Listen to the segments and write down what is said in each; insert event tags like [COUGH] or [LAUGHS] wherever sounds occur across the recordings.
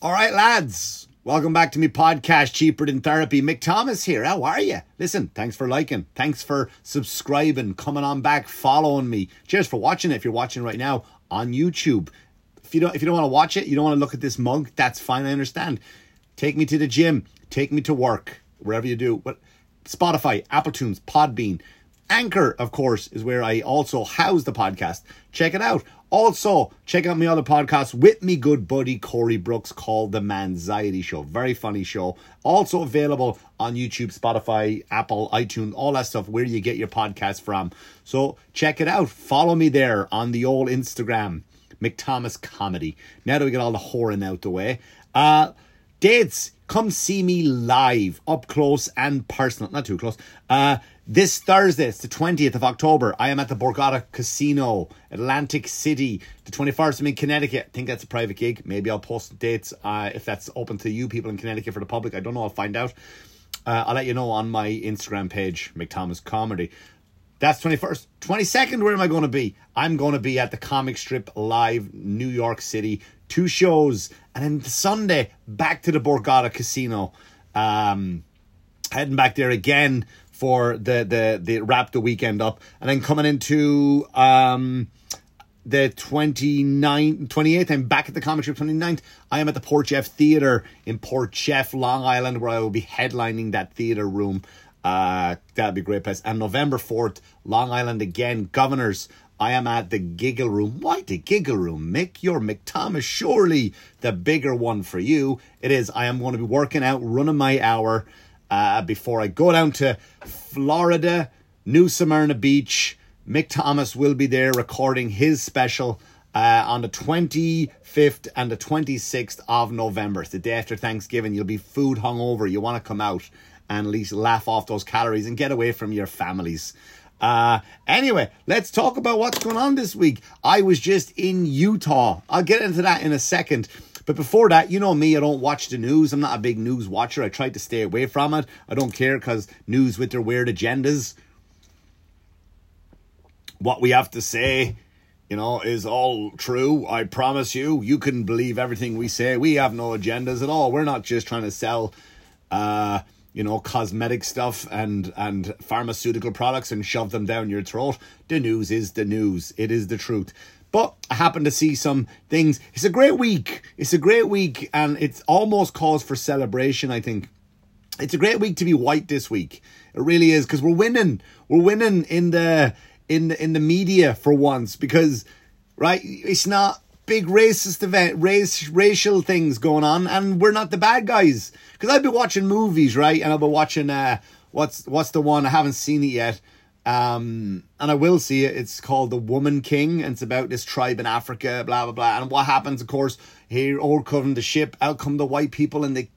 All right, lads. Welcome back to me podcast, Cheaper Than Therapy. Mick Thomas here. How are you? Listen, thanks for liking. Thanks for subscribing, coming on back, following me. Cheers for watching if you're watching right now on YouTube. If you don't if you don't want to watch it, you don't want to look at this mug, that's fine, I understand. Take me to the gym, take me to work, wherever you do. What Spotify, Apple Tunes, Podbean, Anchor, of course, is where I also house the podcast. Check it out. Also, check out my other podcast with me good buddy Corey Brooks called The Manxiety Show. Very funny show. Also available on YouTube, Spotify, Apple, iTunes, all that stuff where you get your podcast from. So check it out. Follow me there on the old Instagram, Mick Thomas Comedy. Now that we get all the whoring out the way. Uh dates, come see me live, up close and personal. Not too close. Uh this Thursday, it's the 20th of October, I am at the Borgata Casino, Atlantic City. The 21st, I'm in Connecticut. I think that's a private gig. Maybe I'll post dates uh, if that's open to you people in Connecticut for the public. I don't know. I'll find out. Uh, I'll let you know on my Instagram page, Mick Thomas Comedy. That's 21st. 22nd, where am I going to be? I'm going to be at the Comic Strip Live, New York City. Two shows. And then Sunday, back to the Borgata Casino. Um, heading back there again for the the the wrap the weekend up. And then coming into um the 29th 28th i'm back at the comic strip 29th i am at the port jeff theater in port jeff long island where i will be headlining that theater room. Uh that'd be a great place. And november 4th long island again governors I am at the Giggle Room. Why the Giggle Room, Mick? You're Mick Thomas. Surely the bigger one for you. It is. I am going to be working out, running my hour uh, before I go down to Florida, New Smyrna Beach. Mick Thomas will be there recording his special uh, on the 25th and the 26th of November. It's the day after Thanksgiving. You'll be food hungover. You want to come out and at least laugh off those calories and get away from your families. Uh, anyway, let's talk about what's going on this week. I was just in Utah. I'll get into that in a second. But before that, you know me, I don't watch the news. I'm not a big news watcher. I try to stay away from it. I don't care because news with their weird agendas. What we have to say, you know, is all true. I promise you. You can believe everything we say. We have no agendas at all. We're not just trying to sell uh you know, cosmetic stuff and and pharmaceutical products and shove them down your throat. The news is the news. It is the truth. But I happen to see some things. It's a great week. It's a great week, and it's almost cause for celebration, I think. It's a great week to be white this week. It really is, because we're winning. We're winning in the in the in the media for once, because right, it's not big racist event, race, racial things going on, and we're not the bad guys. Because I've been watching movies, right, and I've been watching uh, what's what's the one I haven't seen it yet. Um, and I will see it. It's called The Woman King, and it's about this tribe in Africa, blah, blah, blah. And what happens, of course, here, all covering the ship, out come the white people and they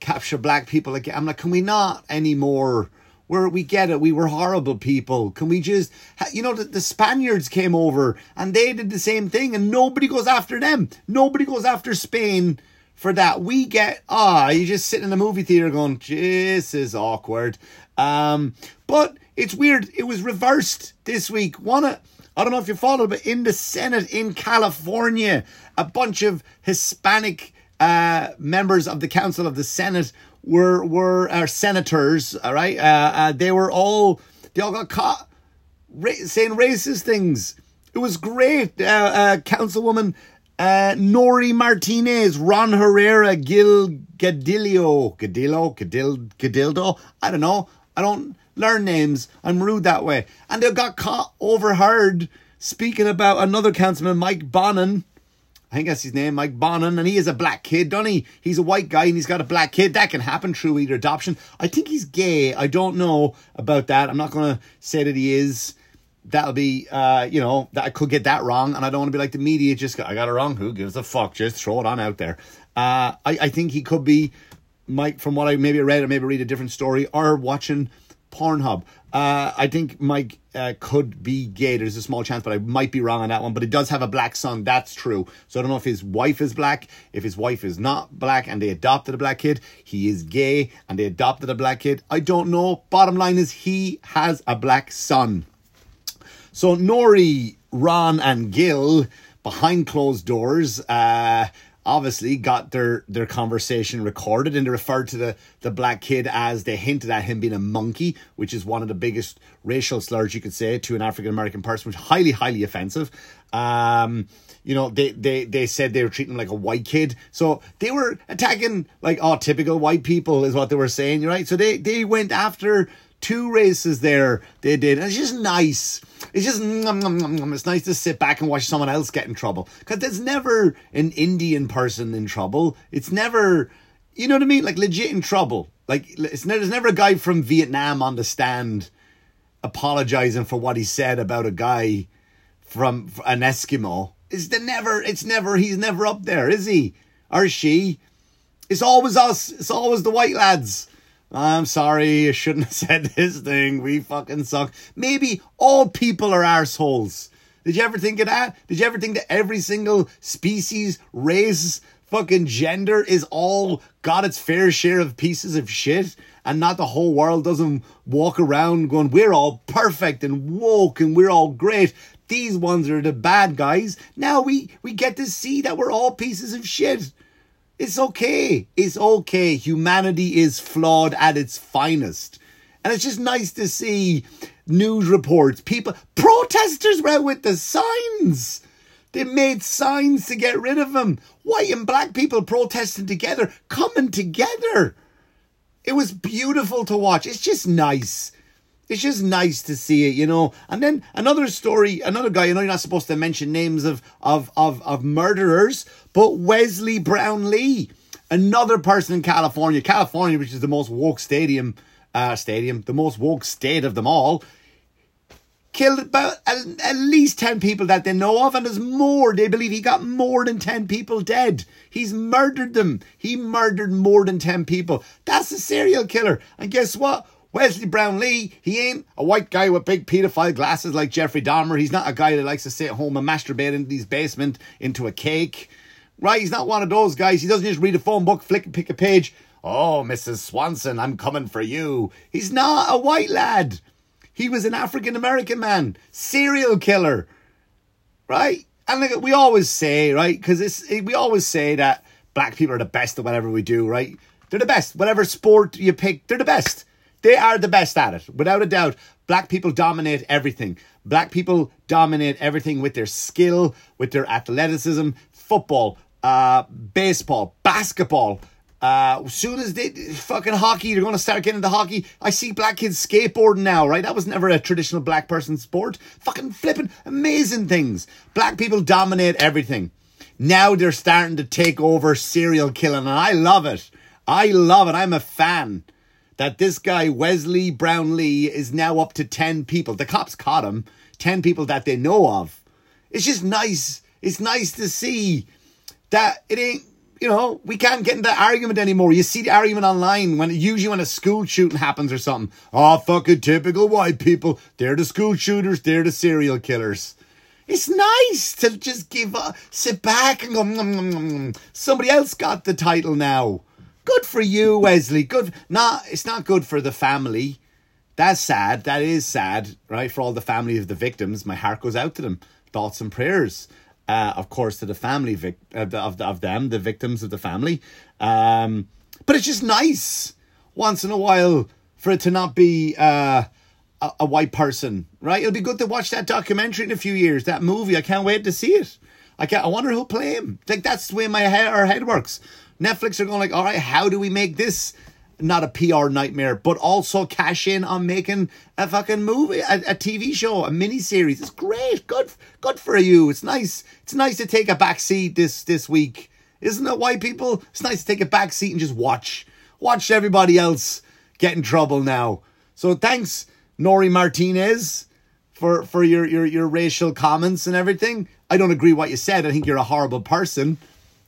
capture black people again. I'm like, can we not anymore? Where we get it, we were horrible people. Can we just, you know, the, the Spaniards came over and they did the same thing, and nobody goes after them. Nobody goes after Spain for that. We get, ah, you just sit in the movie theater going, this is awkward. Um, but it's weird. It was reversed this week. Wanna I don't know if you followed, but in the Senate in California, a bunch of Hispanic uh, members of the Council of the Senate were were uh, senators. All right, uh, uh, they were all they all got caught ra- saying racist things. It was great. Uh, uh, Councilwoman Nury Martinez, Ron Herrera, Gil Gadillo, Gadillo, Gadil, Gadildo. I don't know. I don't learn names. I'm rude that way. And they got caught overheard speaking about another councilman, Mike Bonin. I think that's his name, Mike Bonin, and he is a black kid, doesn't he? He's a white guy and he's got a black kid. That can happen through either adoption. I think he's gay. I don't know about that. I'm not going to say that he is. That'll be, uh, you know, that I could get that wrong, and I don't want to be like the media. Just I got it wrong. Who gives a fuck? Just throw it on out there. Uh, I I think he could be, Mike. From what I maybe read or maybe read a different story or watching Pornhub. Uh, I think Mike uh, could be gay. There's a small chance, but I might be wrong on that one. But he does have a black son. That's true. So I don't know if his wife is black. If his wife is not black and they adopted a black kid, he is gay and they adopted a black kid. I don't know. Bottom line is he has a black son. So Nury, Ron, and Gil behind closed doors. Uh, obviously got their their conversation recorded and they referred to the the black kid as they hinted at him being a monkey, which is one of the biggest racial slurs you could say to an African American person, which is highly highly offensive. Um, you know, they, they, they said they were treating him like a white kid. So they were attacking like, oh, typical white people is what they were saying, right? So they, they went after two races there. They did. And it's just nice. It's just, it's nice to sit back and watch someone else get in trouble. Because there's never an Indian person in trouble. It's never, you know what I mean? Like legit in trouble. Like, it's, there's never a guy from Vietnam on the stand apologizing for what he said about a guy from an Eskimo is the never, it's never, he's never up there, is he? Or she? It's always us. It's always the white lads. I'm sorry, I shouldn't have said this thing. We fucking suck. Maybe all people are assholes. Did you ever think of that? Did you ever think that every single species, race, fucking gender is all got its fair share of pieces of shit? And not the whole world doesn't walk around going, we're all perfect and woke and we're all great. These ones are the bad guys. Now we, we get to see that we're all pieces of shit. It's okay. It's okay. Humanity is flawed at its finest. And it's just nice to see news reports. People, protesters were out with the signs. They made signs to get rid of them. White and black people protesting together, coming together. It was beautiful to watch. It's just nice. It's just nice to see it, you know. And then another story, another guy, you know you're not supposed to mention names of of of, of murderers, but Wesley Brownlee, another person in California, California, which is the most woke stadium, uh, stadium, the most woke state of them all, killed about at, least 10 people that they know of, and there's more. They believe he got more than 10 people dead. He's murdered them. He murdered more than 10 people. That's a serial killer. And guess what? Wesley Brownlee, he ain't a white guy with big pedophile glasses like Jeffrey Dahmer. He's not a guy that likes to sit at home and masturbate in his basement into a cake. Right? He's not one of those guys. He doesn't just read a phone book, flick and pick a page. Oh, Mrs. Swanson, I'm coming for you. He's not a white lad. He was an African American man, serial killer. Right? And like we always say, right? Because it's we always say that black people are the best at whatever we do, right? They're the best. Whatever sport you pick, they're the best. They are the best at it, without a doubt. Black people dominate everything. Black people dominate everything with their skill, with their athleticism, football, uh, baseball, basketball. Uh, as soon as they fucking hockey, they're going to start getting into hockey. I see black kids skateboarding now, right? That was never a traditional black person sport. Fucking flipping amazing things. Black people dominate everything. Now they're starting to take over serial killing, and I love it. I love it. I'm a fan that this guy, Wesley Brownlee, is now up to 10 people. The cops caught him, 10 people that they know of. It's just nice. It's nice to see that it ain't, you know, we can't get into that argument anymore. You see the argument online when usually when a school shooting happens or something. Oh, fucking typical white people. They're the school shooters, they're the serial killers. It's nice to just give up, sit back and go, mm, mm, mm, somebody else got the title now. Good for you, Wesley. Good. Not. It's not good for the family. That's sad. That is sad, right? For all the family of the victims, my heart goes out to them. Thoughts and prayers, uh, of course, to the family vic- of, of, of them, the victims of the family. Um, but it's just nice once in a while for it to not be uh, a, a white person, right? It'll be good to watch that documentary in a few years. That movie, I can't wait to see it. I can't. I wonder who'll play him. Like that's the way my head, our head works. Netflix are going like, all right, how do we make this not a PR nightmare, but also cash in on making a fucking movie, a, a TV show, a mini series. It's great. Good, good for you. It's nice. It's nice to take a back seat this this week, isn't it? White people, it's nice to take a back seat and just watch, watch everybody else get in trouble now. So thanks, Nury Martinez, for for your your your racial comments and everything. I don't agree what you said. I think you're a horrible person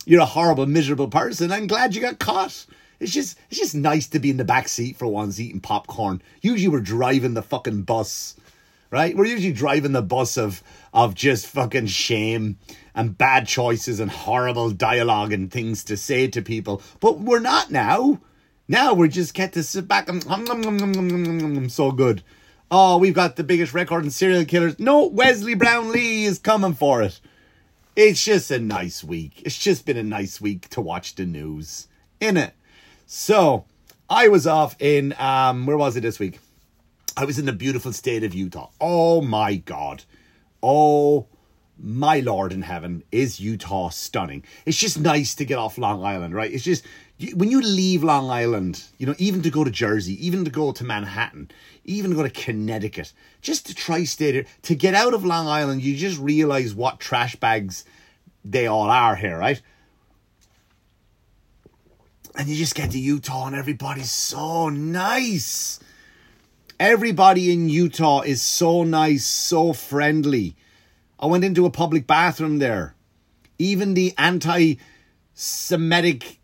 you're a horrible, miserable person. I'm glad you got caught. It's just it's just nice to be in the back seat for once eating popcorn. Usually we're driving the fucking bus. Right? We're usually driving the bus of of just fucking shame and bad choices and horrible dialogue and things to say to people. But we're not now. Now we just get to sit back and hum, hum, hum, so good. Oh, we've got the biggest record in serial killers. No, Wesley Brownlee is coming for it. It's just a nice week. It's just been a nice week to watch the news, in it. So I was off in um where was it this week? I was in the beautiful state of Utah. Oh my god. Oh my lord in heaven is Utah stunning. It's just nice to get off Long Island, right? It's just when you leave Long Island, you know, even to go to Jersey, even to go to Manhattan, even go to Connecticut, just to tri-state to get out of Long Island, you just realize what trash bags they all are here, right? And you just get to Utah and everybody's so nice. Everybody in Utah is so nice, so friendly. I went into a public bathroom there. Even the anti Semitic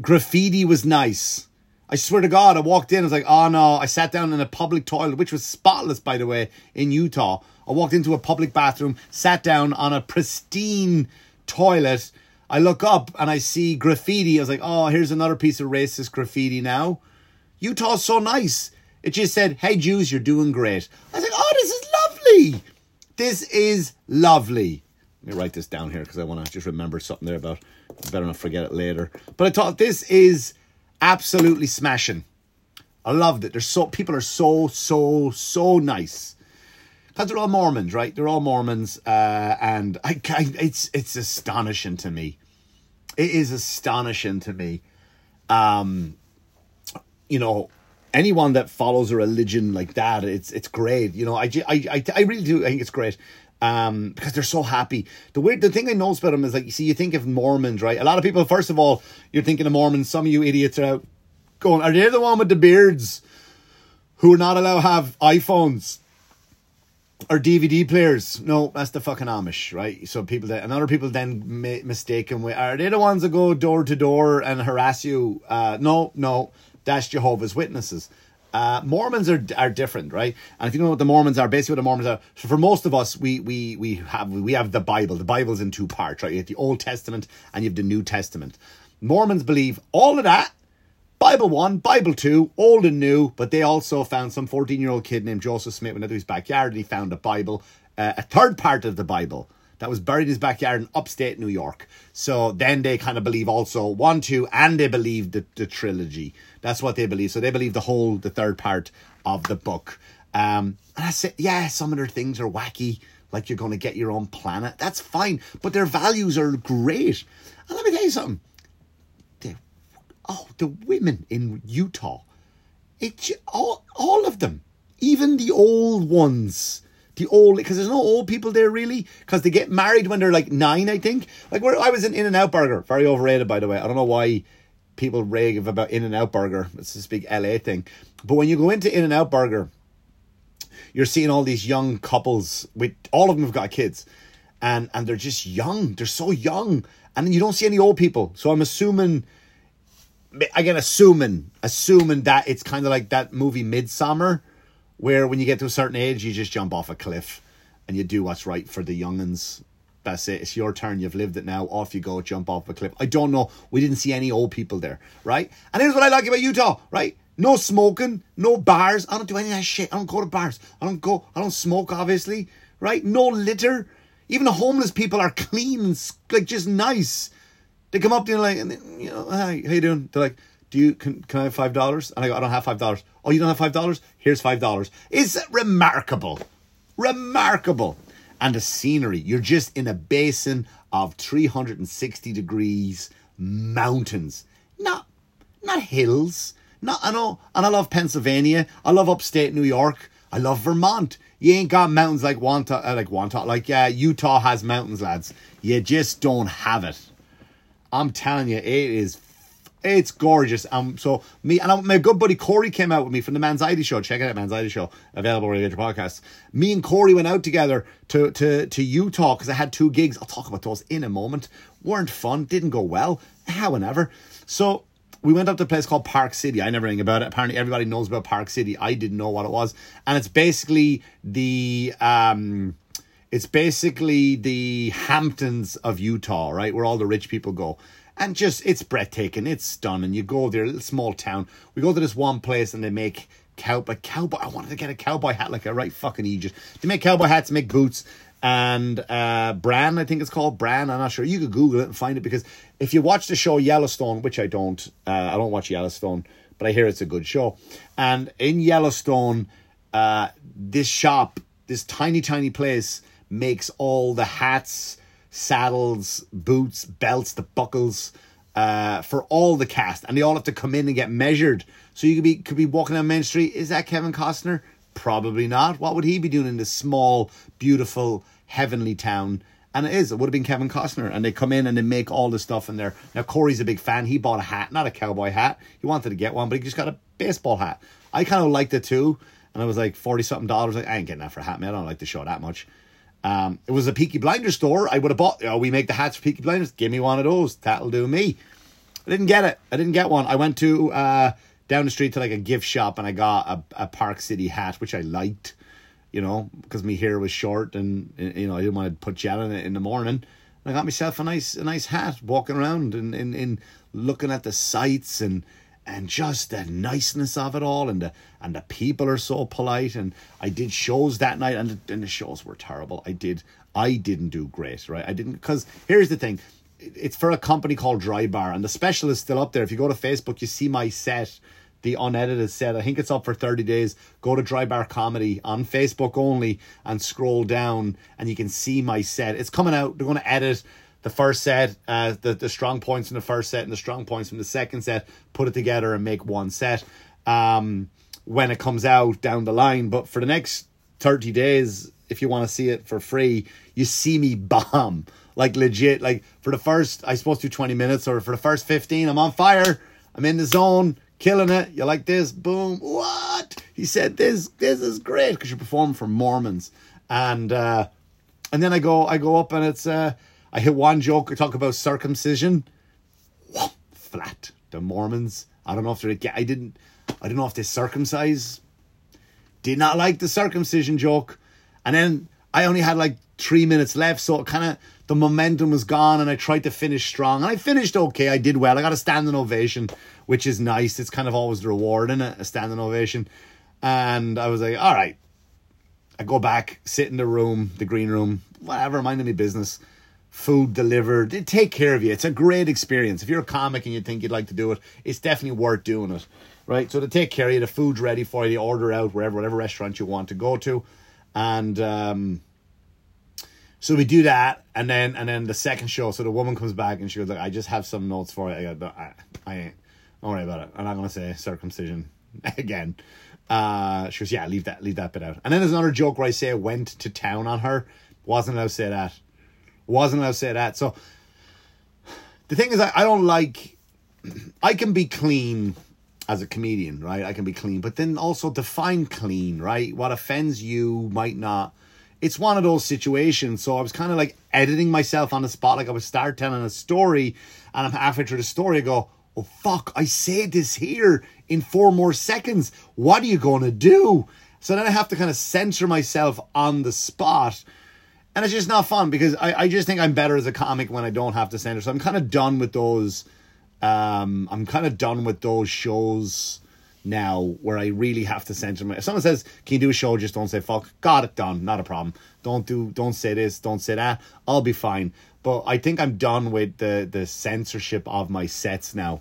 graffiti was nice. I swear to God, I walked in, I was like, oh no. I sat down in a public toilet, which was spotless, by the way, in Utah. I walked into a public bathroom, sat down on a pristine toilet. I look up and I see graffiti. I was like, oh, here's another piece of racist graffiti now. Utah's so nice. It just said, hey, Jews, you're doing great. I was like, oh, this is lovely. This is lovely. Let me write this down here because I want to just remember something there about. Better not forget it later. But I thought this is absolutely smashing. I loved it. There's so people are so so so nice because they're all Mormons, right? They're all Mormons, uh, and I, I, it's it's astonishing to me. It is astonishing to me. Um, you know, anyone that follows a religion like that, it's it's great. You know, I I I, I really do. I think it's great. Um, because they're so happy. The weird, the thing I notice about them is like, you see, you think of Mormons, right? A lot of people, first of all, you're thinking of Mormons. Some of you idiots are out going, are they the one with the beards who are not allowed to have iPhones? or DVD players. No, that's the fucking Amish, right? So people that and other people then ma- mistaken with are they the ones that go door to door and harass you? Uh, no, no, that's Jehovah's Witnesses. Uh, Mormons are are different, right? And if you know what the Mormons are, basically what the Mormons are. So for most of us, we we we have we have the Bible. The Bible's in two parts, right? You have the Old Testament and you have the New Testament. Mormons believe all of that Bible 1, Bible 2, old and new, but they also found some 14 year old kid named Joseph Smith went into his backyard and he found a Bible, uh, a third part of the Bible that was buried in his backyard in upstate New York. So then they kind of believe also 1, 2, and they believe the, the trilogy. That's what they believe. So they believe the whole, the third part of the book. Um, and I said, yeah, some of their things are wacky, like you're going to get your own planet. That's fine, but their values are great. And let me tell you something The, oh, the women in Utah, it all all of them, even the old ones. The old, because there's no old people there really, because they get married when they're like nine, I think. Like where I was in In and Out Burger, very overrated by the way. I don't know why people rave about In and Out Burger. It's this big LA thing. But when you go into In and Out Burger, you're seeing all these young couples with all of them have got kids, and and they're just young. They're so young, and you don't see any old people. So I'm assuming again assuming assuming that it's kind of like that movie Midsommar, where when you get to a certain age you just jump off a cliff and you do what's right for the youngins. That's it. It's your turn. You've lived it now. Off you go. Jump off a cliff. I don't know. We didn't see any old people there, right? And here's what I like about Utah, right? No smoking, no bars. I don't do any of that shit. I don't go to bars. I don't go. I don't smoke, obviously, right? No litter. Even the homeless people are clean like just nice. They come up to you like, and you know, hi, how you doing? They're like, do you can, can I have five dollars? And I go, I don't have five dollars. Oh, you don't have five dollars? Here's five dollars. It's remarkable, remarkable, and the scenery. You're just in a basin of 360 degrees mountains, not not hills. Not I know, and I love Pennsylvania. I love upstate New York. I love Vermont. You ain't got mountains like Wanta, uh, like Wanta, like yeah, Utah has mountains, lads. You just don't have it. I'm telling you, it is it's gorgeous. Um, so me and my good buddy Corey came out with me from the Man's Manxiety Show. Check it out, Man's Manxiety Show, available get your podcasts. Me and Corey went out together to to to Utah because I had two gigs. I'll talk about those in a moment. weren't fun, didn't go well. However, so we went up to a place called Park City. I never knew about it. Apparently, everybody knows about Park City. I didn't know what it was, and it's basically the um it's basically the Hamptons of Utah, right? Where all the rich people go. And just, it's breathtaking. It's stunning. You go there, a little small town. We go to this one place and they make cowboy, cowboy. I wanted to get a cowboy hat like a right fucking Egypt. They make cowboy hats, make boots. and uh, Bran, I think it's called Bran. I'm not sure. You could Google it and find it because if you watch the show Yellowstone, which I don't, uh, I don't watch Yellowstone, but I hear it's a good show. And in Yellowstone, uh, this shop, this tiny, tiny place, makes all the hats, saddles, boots, belts, the buckles. Uh, for all the cast, and they all have to come in and get measured. So you could be could be walking down Main Street. Is that Kevin Costner? Probably not. What would he be doing in this small, beautiful, heavenly town? And it is. It would have been Kevin Costner. And they come in and they make all the stuff in there. Now, Corey's a big fan. He bought a hat, not a cowboy hat. He wanted to get one, but he just got a baseball hat. I kind of liked it too. And I was like, 40 something dollars. Like, I ain't getting that for a hat, man. I don't like the show that much. Um, it was a Peaky Blinders store. I would have bought, oh, we make the hats for Peaky Blinders. Give me one of those. That'll do me. I didn't get it. I didn't get one. I went to, uh, down the street to like a gift shop and I got a, a Park City hat, which I liked, you know, because my hair was short and, you know, I didn't want to put gel in it in the morning. And I got myself a nice a nice hat walking around and, and, and looking at the sights and and just the niceness of it all and the and the people are so polite and I did shows that night and the, and the shows were terrible. I did I didn't do great, right? I didn't because here's the thing it's for a company called Dry Bar, and the special is still up there. If you go to Facebook, you see my set, the unedited set. I think it's up for 30 days. Go to Dry Bar Comedy on Facebook only and scroll down, and you can see my set. It's coming out. They're going to edit the first set, uh, the, the strong points from the first set and the strong points from the second set, put it together and make one set um, when it comes out down the line. But for the next 30 days, if you want to see it for free, you see me bomb like legit. Like for the first, I supposed to do 20 minutes, or for the first 15, I'm on fire. I'm in the zone, killing it. You like this? Boom. What? He said this this is great because you perform for Mormons. And uh and then I go I go up and it's uh I hit one joke, I talk about circumcision. Flat. The Mormons. I don't know if they're I didn't I don't know if they circumcise. Did not like the circumcision joke. And then I only had like three minutes left, so it kind of the momentum was gone, and I tried to finish strong, and I finished okay. I did well. I got a standing ovation, which is nice. It's kind of always the reward in a standing ovation. And I was like, all right. I go back, sit in the room, the green room, whatever, mind any business. Food delivered. They take care of you. It's a great experience. If you're a comic and you think you'd like to do it, it's definitely worth doing it. Right? So they take care of you. The food's ready for you. They order out wherever, whatever restaurant you want to go to. And um, so we do that, and then and then the second show. So the woman comes back and she goes like, "I just have some notes for you." I go, "I, I ain't. Don't worry about it. I'm not gonna say circumcision [LAUGHS] again." Uh, she goes, "Yeah, leave that, leave that bit out." And then there's another joke where I say I went to town on her. Wasn't allowed to say that. Wasn't allowed to say that. So the thing is, I, I don't like. I can be clean as a comedian, right? I can be clean, but then also define clean, right? What offends you might not it's one of those situations. So I was kind of like editing myself on the spot. Like I would start telling a story, and I'm halfway through the story. I go, "Oh fuck! I said this here in four more seconds. What are you going to do?" So then I have to kind of censor myself on the spot. And it's just not fun because I, I just think I'm better as a comic when I don't have to censor. So I'm kind of done with those. Um, I'm kind of done with those shows now where I really have to censor my. If someone says, "Can you do a show?" Just don't say "fuck." Got it done. Not a problem. Don't do. Don't say this. Don't say that. I'll be fine. But I think I'm done with the the censorship of my sets now.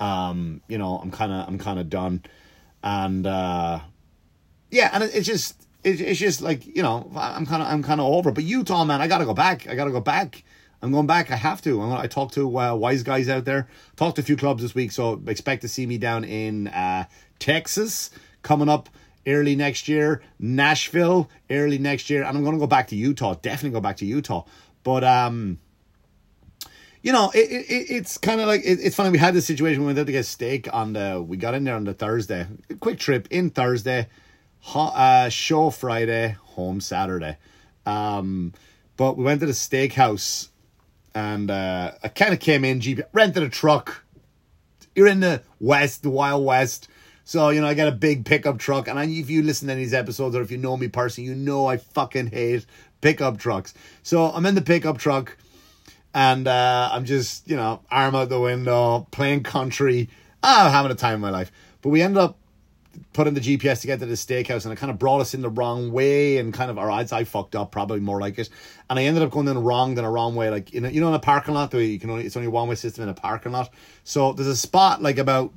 Um, you know, I'm kind of I'm kind of done, and uh, yeah, and it, it's just it, it's just like you know I'm kind of I'm kind of over. But Utah, man, I gotta go back. I gotta go back. I'm going back. I have to. i talked to uh, Wiseguys out there. Talked to a few clubs this week, so expect to see me down in uh, Texas coming up early next year. Nashville early next year, and I'm going to go back to Utah. Definitely go back to Utah. But um, you know, it, it it's kind of like it, it's funny. We had this situation. We went out to get steak on the. We got in there on the Thursday. Quick trip in Thursday, uh, show Friday, home Saturday. Um, but we went to the steakhouse and uh, I kind of came in, GP, rented a truck. You're in the West, the Wild West. So, you know, I got a big pickup truck. And I, if you listen to these episodes or if you know me personally, you know I fucking hate pickup trucks. So I'm in the pickup truck and uh, I'm just, you know, arm out the window, playing country. I'm having a time of my life. But we ended up put in the GPS to get to the steakhouse, and it kind of brought us in the wrong way, and kind of our odds I fucked up, probably more like it, and I ended up going in wrong than a wrong way, like in a, you know in a parking lot, the you can only it's only one way system in a parking lot, so there's a spot like about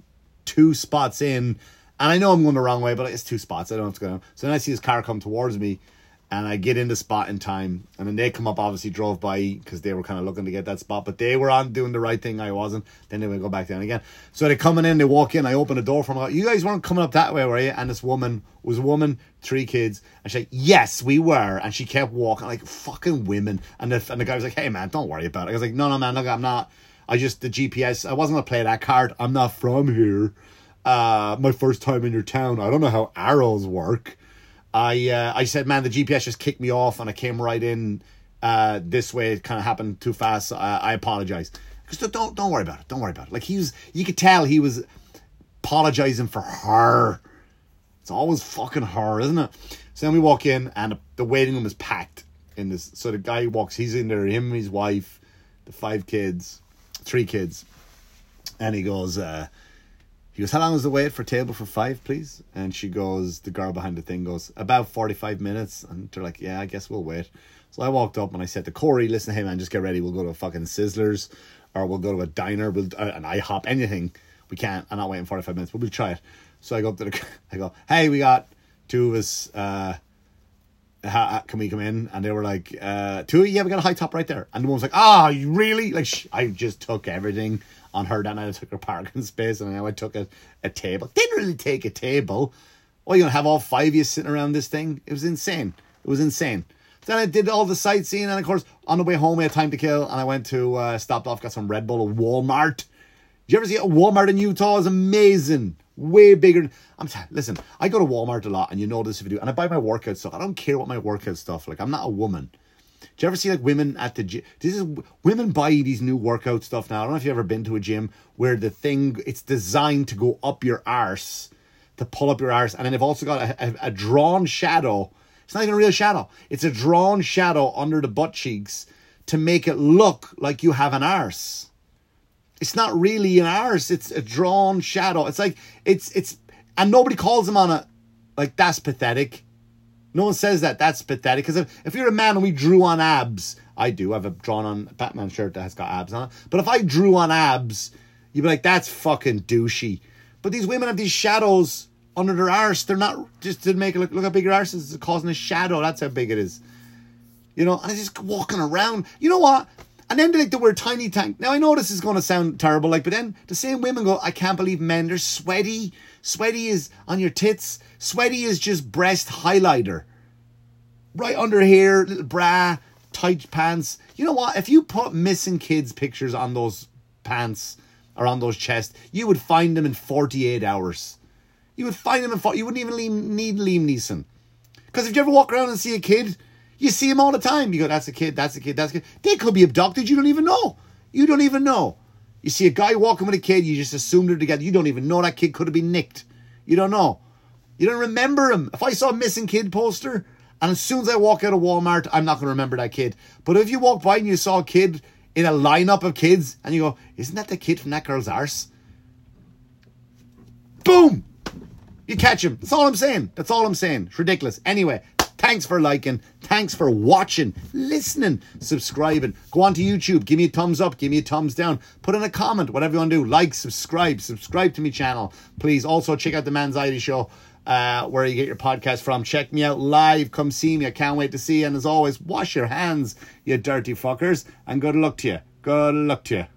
two spots in, and I know I'm going the wrong way, but it's two spots, I don't know what's going on. So then I see this car come towards me, and I get in the spot in time, and then they come up, obviously drove by because they were kind of looking to get that spot, but they were on doing the right thing, I wasn't. Then they would go back down again. So they're coming in, they walk in, I open the door for them. Like, you guys weren't coming up that way, were you? And this woman was a woman, three kids, and she's like, yes, we were, and she kept walking like fucking women. And the and the guy was like, hey man, don't worry about it. I was like, no, no man, look, I'm not. I just the GPS. I wasn't gonna play that card. I'm not from here. Uh, my first time in your town. I don't know how arrows work. I uh, I said, man, the GPS just kicked me off, and I came right in uh, this way. It kind of happened too fast. I, I apologize. Because don't don't worry about it. Don't worry about it. Like he was, you could tell he was apologizing for her. It's always fucking her, isn't it? So then we walk in, and the waiting room is packed. In this, so the guy walks. He's in there. Him, his wife, the five kids, three kids, and he goes. uh he goes, How long is the wait for table for five, please? And she goes, The girl behind the thing goes, About 45 minutes. And they're like, Yeah, I guess we'll wait. So I walked up and I said to Corey, Listen, hey man, just get ready. We'll go to a fucking Sizzlers or we'll go to a diner, we'll, uh, an IHOP, anything. We can't. I'm not waiting 45 minutes, but we'll try it. So I go up to the, [LAUGHS] I go, Hey, we got two of us. Uh, can we come in? And they were like, uh, two, yeah, we got a high top right there. And the one was like, ah, oh, you really? Like, sh- I just took everything on her that night. I took her parking [LAUGHS] space and I took a, a table. Didn't really take a table. Oh, you're gonna have all five of you sitting around this thing? It was insane. It was insane. Then I did all the sightseeing, and of course, on the way home, we had time to kill, and I went to uh, stopped off, got some Red Bull at Walmart. Did you ever see a Walmart in Utah? It's amazing. Way bigger. I'm t- listen. I go to Walmart a lot, and you know this if you do. And I buy my workout stuff. I don't care what my workout stuff. Like I'm not a woman. Do you ever see like women at the gym? This is women buy these new workout stuff now. I don't know if you've ever been to a gym where the thing it's designed to go up your arse, to pull up your arse, and then they've also got a, a, a drawn shadow. It's not even a real shadow. It's a drawn shadow under the butt cheeks to make it look like you have an arse. It's not really an arse. It's a drawn shadow. It's like it's it's and nobody calls them on it. Like that's pathetic. No one says that. That's pathetic. Because if, if you're a man and we drew on abs, I do. I have a drawn on Batman shirt that has got abs on it. But if I drew on abs, you'd be like, that's fucking douchey. But these women have these shadows under their arse. They're not just to make it look, look how big your arse is. It's causing a shadow. That's how big it is. You know, and it's just walking around. You know what? And then they like to wear tiny tank. Now I know this is going to sound terrible, like, but then the same women go, I can't believe men, they're sweaty. Sweaty is on your tits. Sweaty is just breast highlighter. Right under here, little bra, tight pants. You know what? If you put missing kids' pictures on those pants or on those chests, you would find them in 48 hours. You would find them in 40, you wouldn't even need Liam Neeson. Because if you ever walk around and see a kid, you see him all the time. You go, that's a kid, that's a kid, that's a kid. They could be abducted. You don't even know. You don't even know. You see a guy walking with a kid, you just assume they're together. You don't even know that kid could have been nicked. You don't know. You don't remember him. If I saw a missing kid poster, and as soon as I walk out of Walmart, I'm not going to remember that kid. But if you walk by and you saw a kid in a lineup of kids, and you go, isn't that the kid from that girl's arse? Boom! You catch him. That's all I'm saying. That's all I'm saying. It's ridiculous. Anyway, thanks for liking. Thanks for watching, listening, subscribing. Go on to YouTube. Give me a thumbs up. Give me a thumbs down. Put in a comment. Whatever you want to do. Like, subscribe. Subscribe to my channel. Please also check out the Manxiety Show. Uh, where you get your podcast from. Check me out live. Come see me. I can't wait to see you. And as always, wash your hands, you dirty fuckers. And good luck to you. Good luck to you.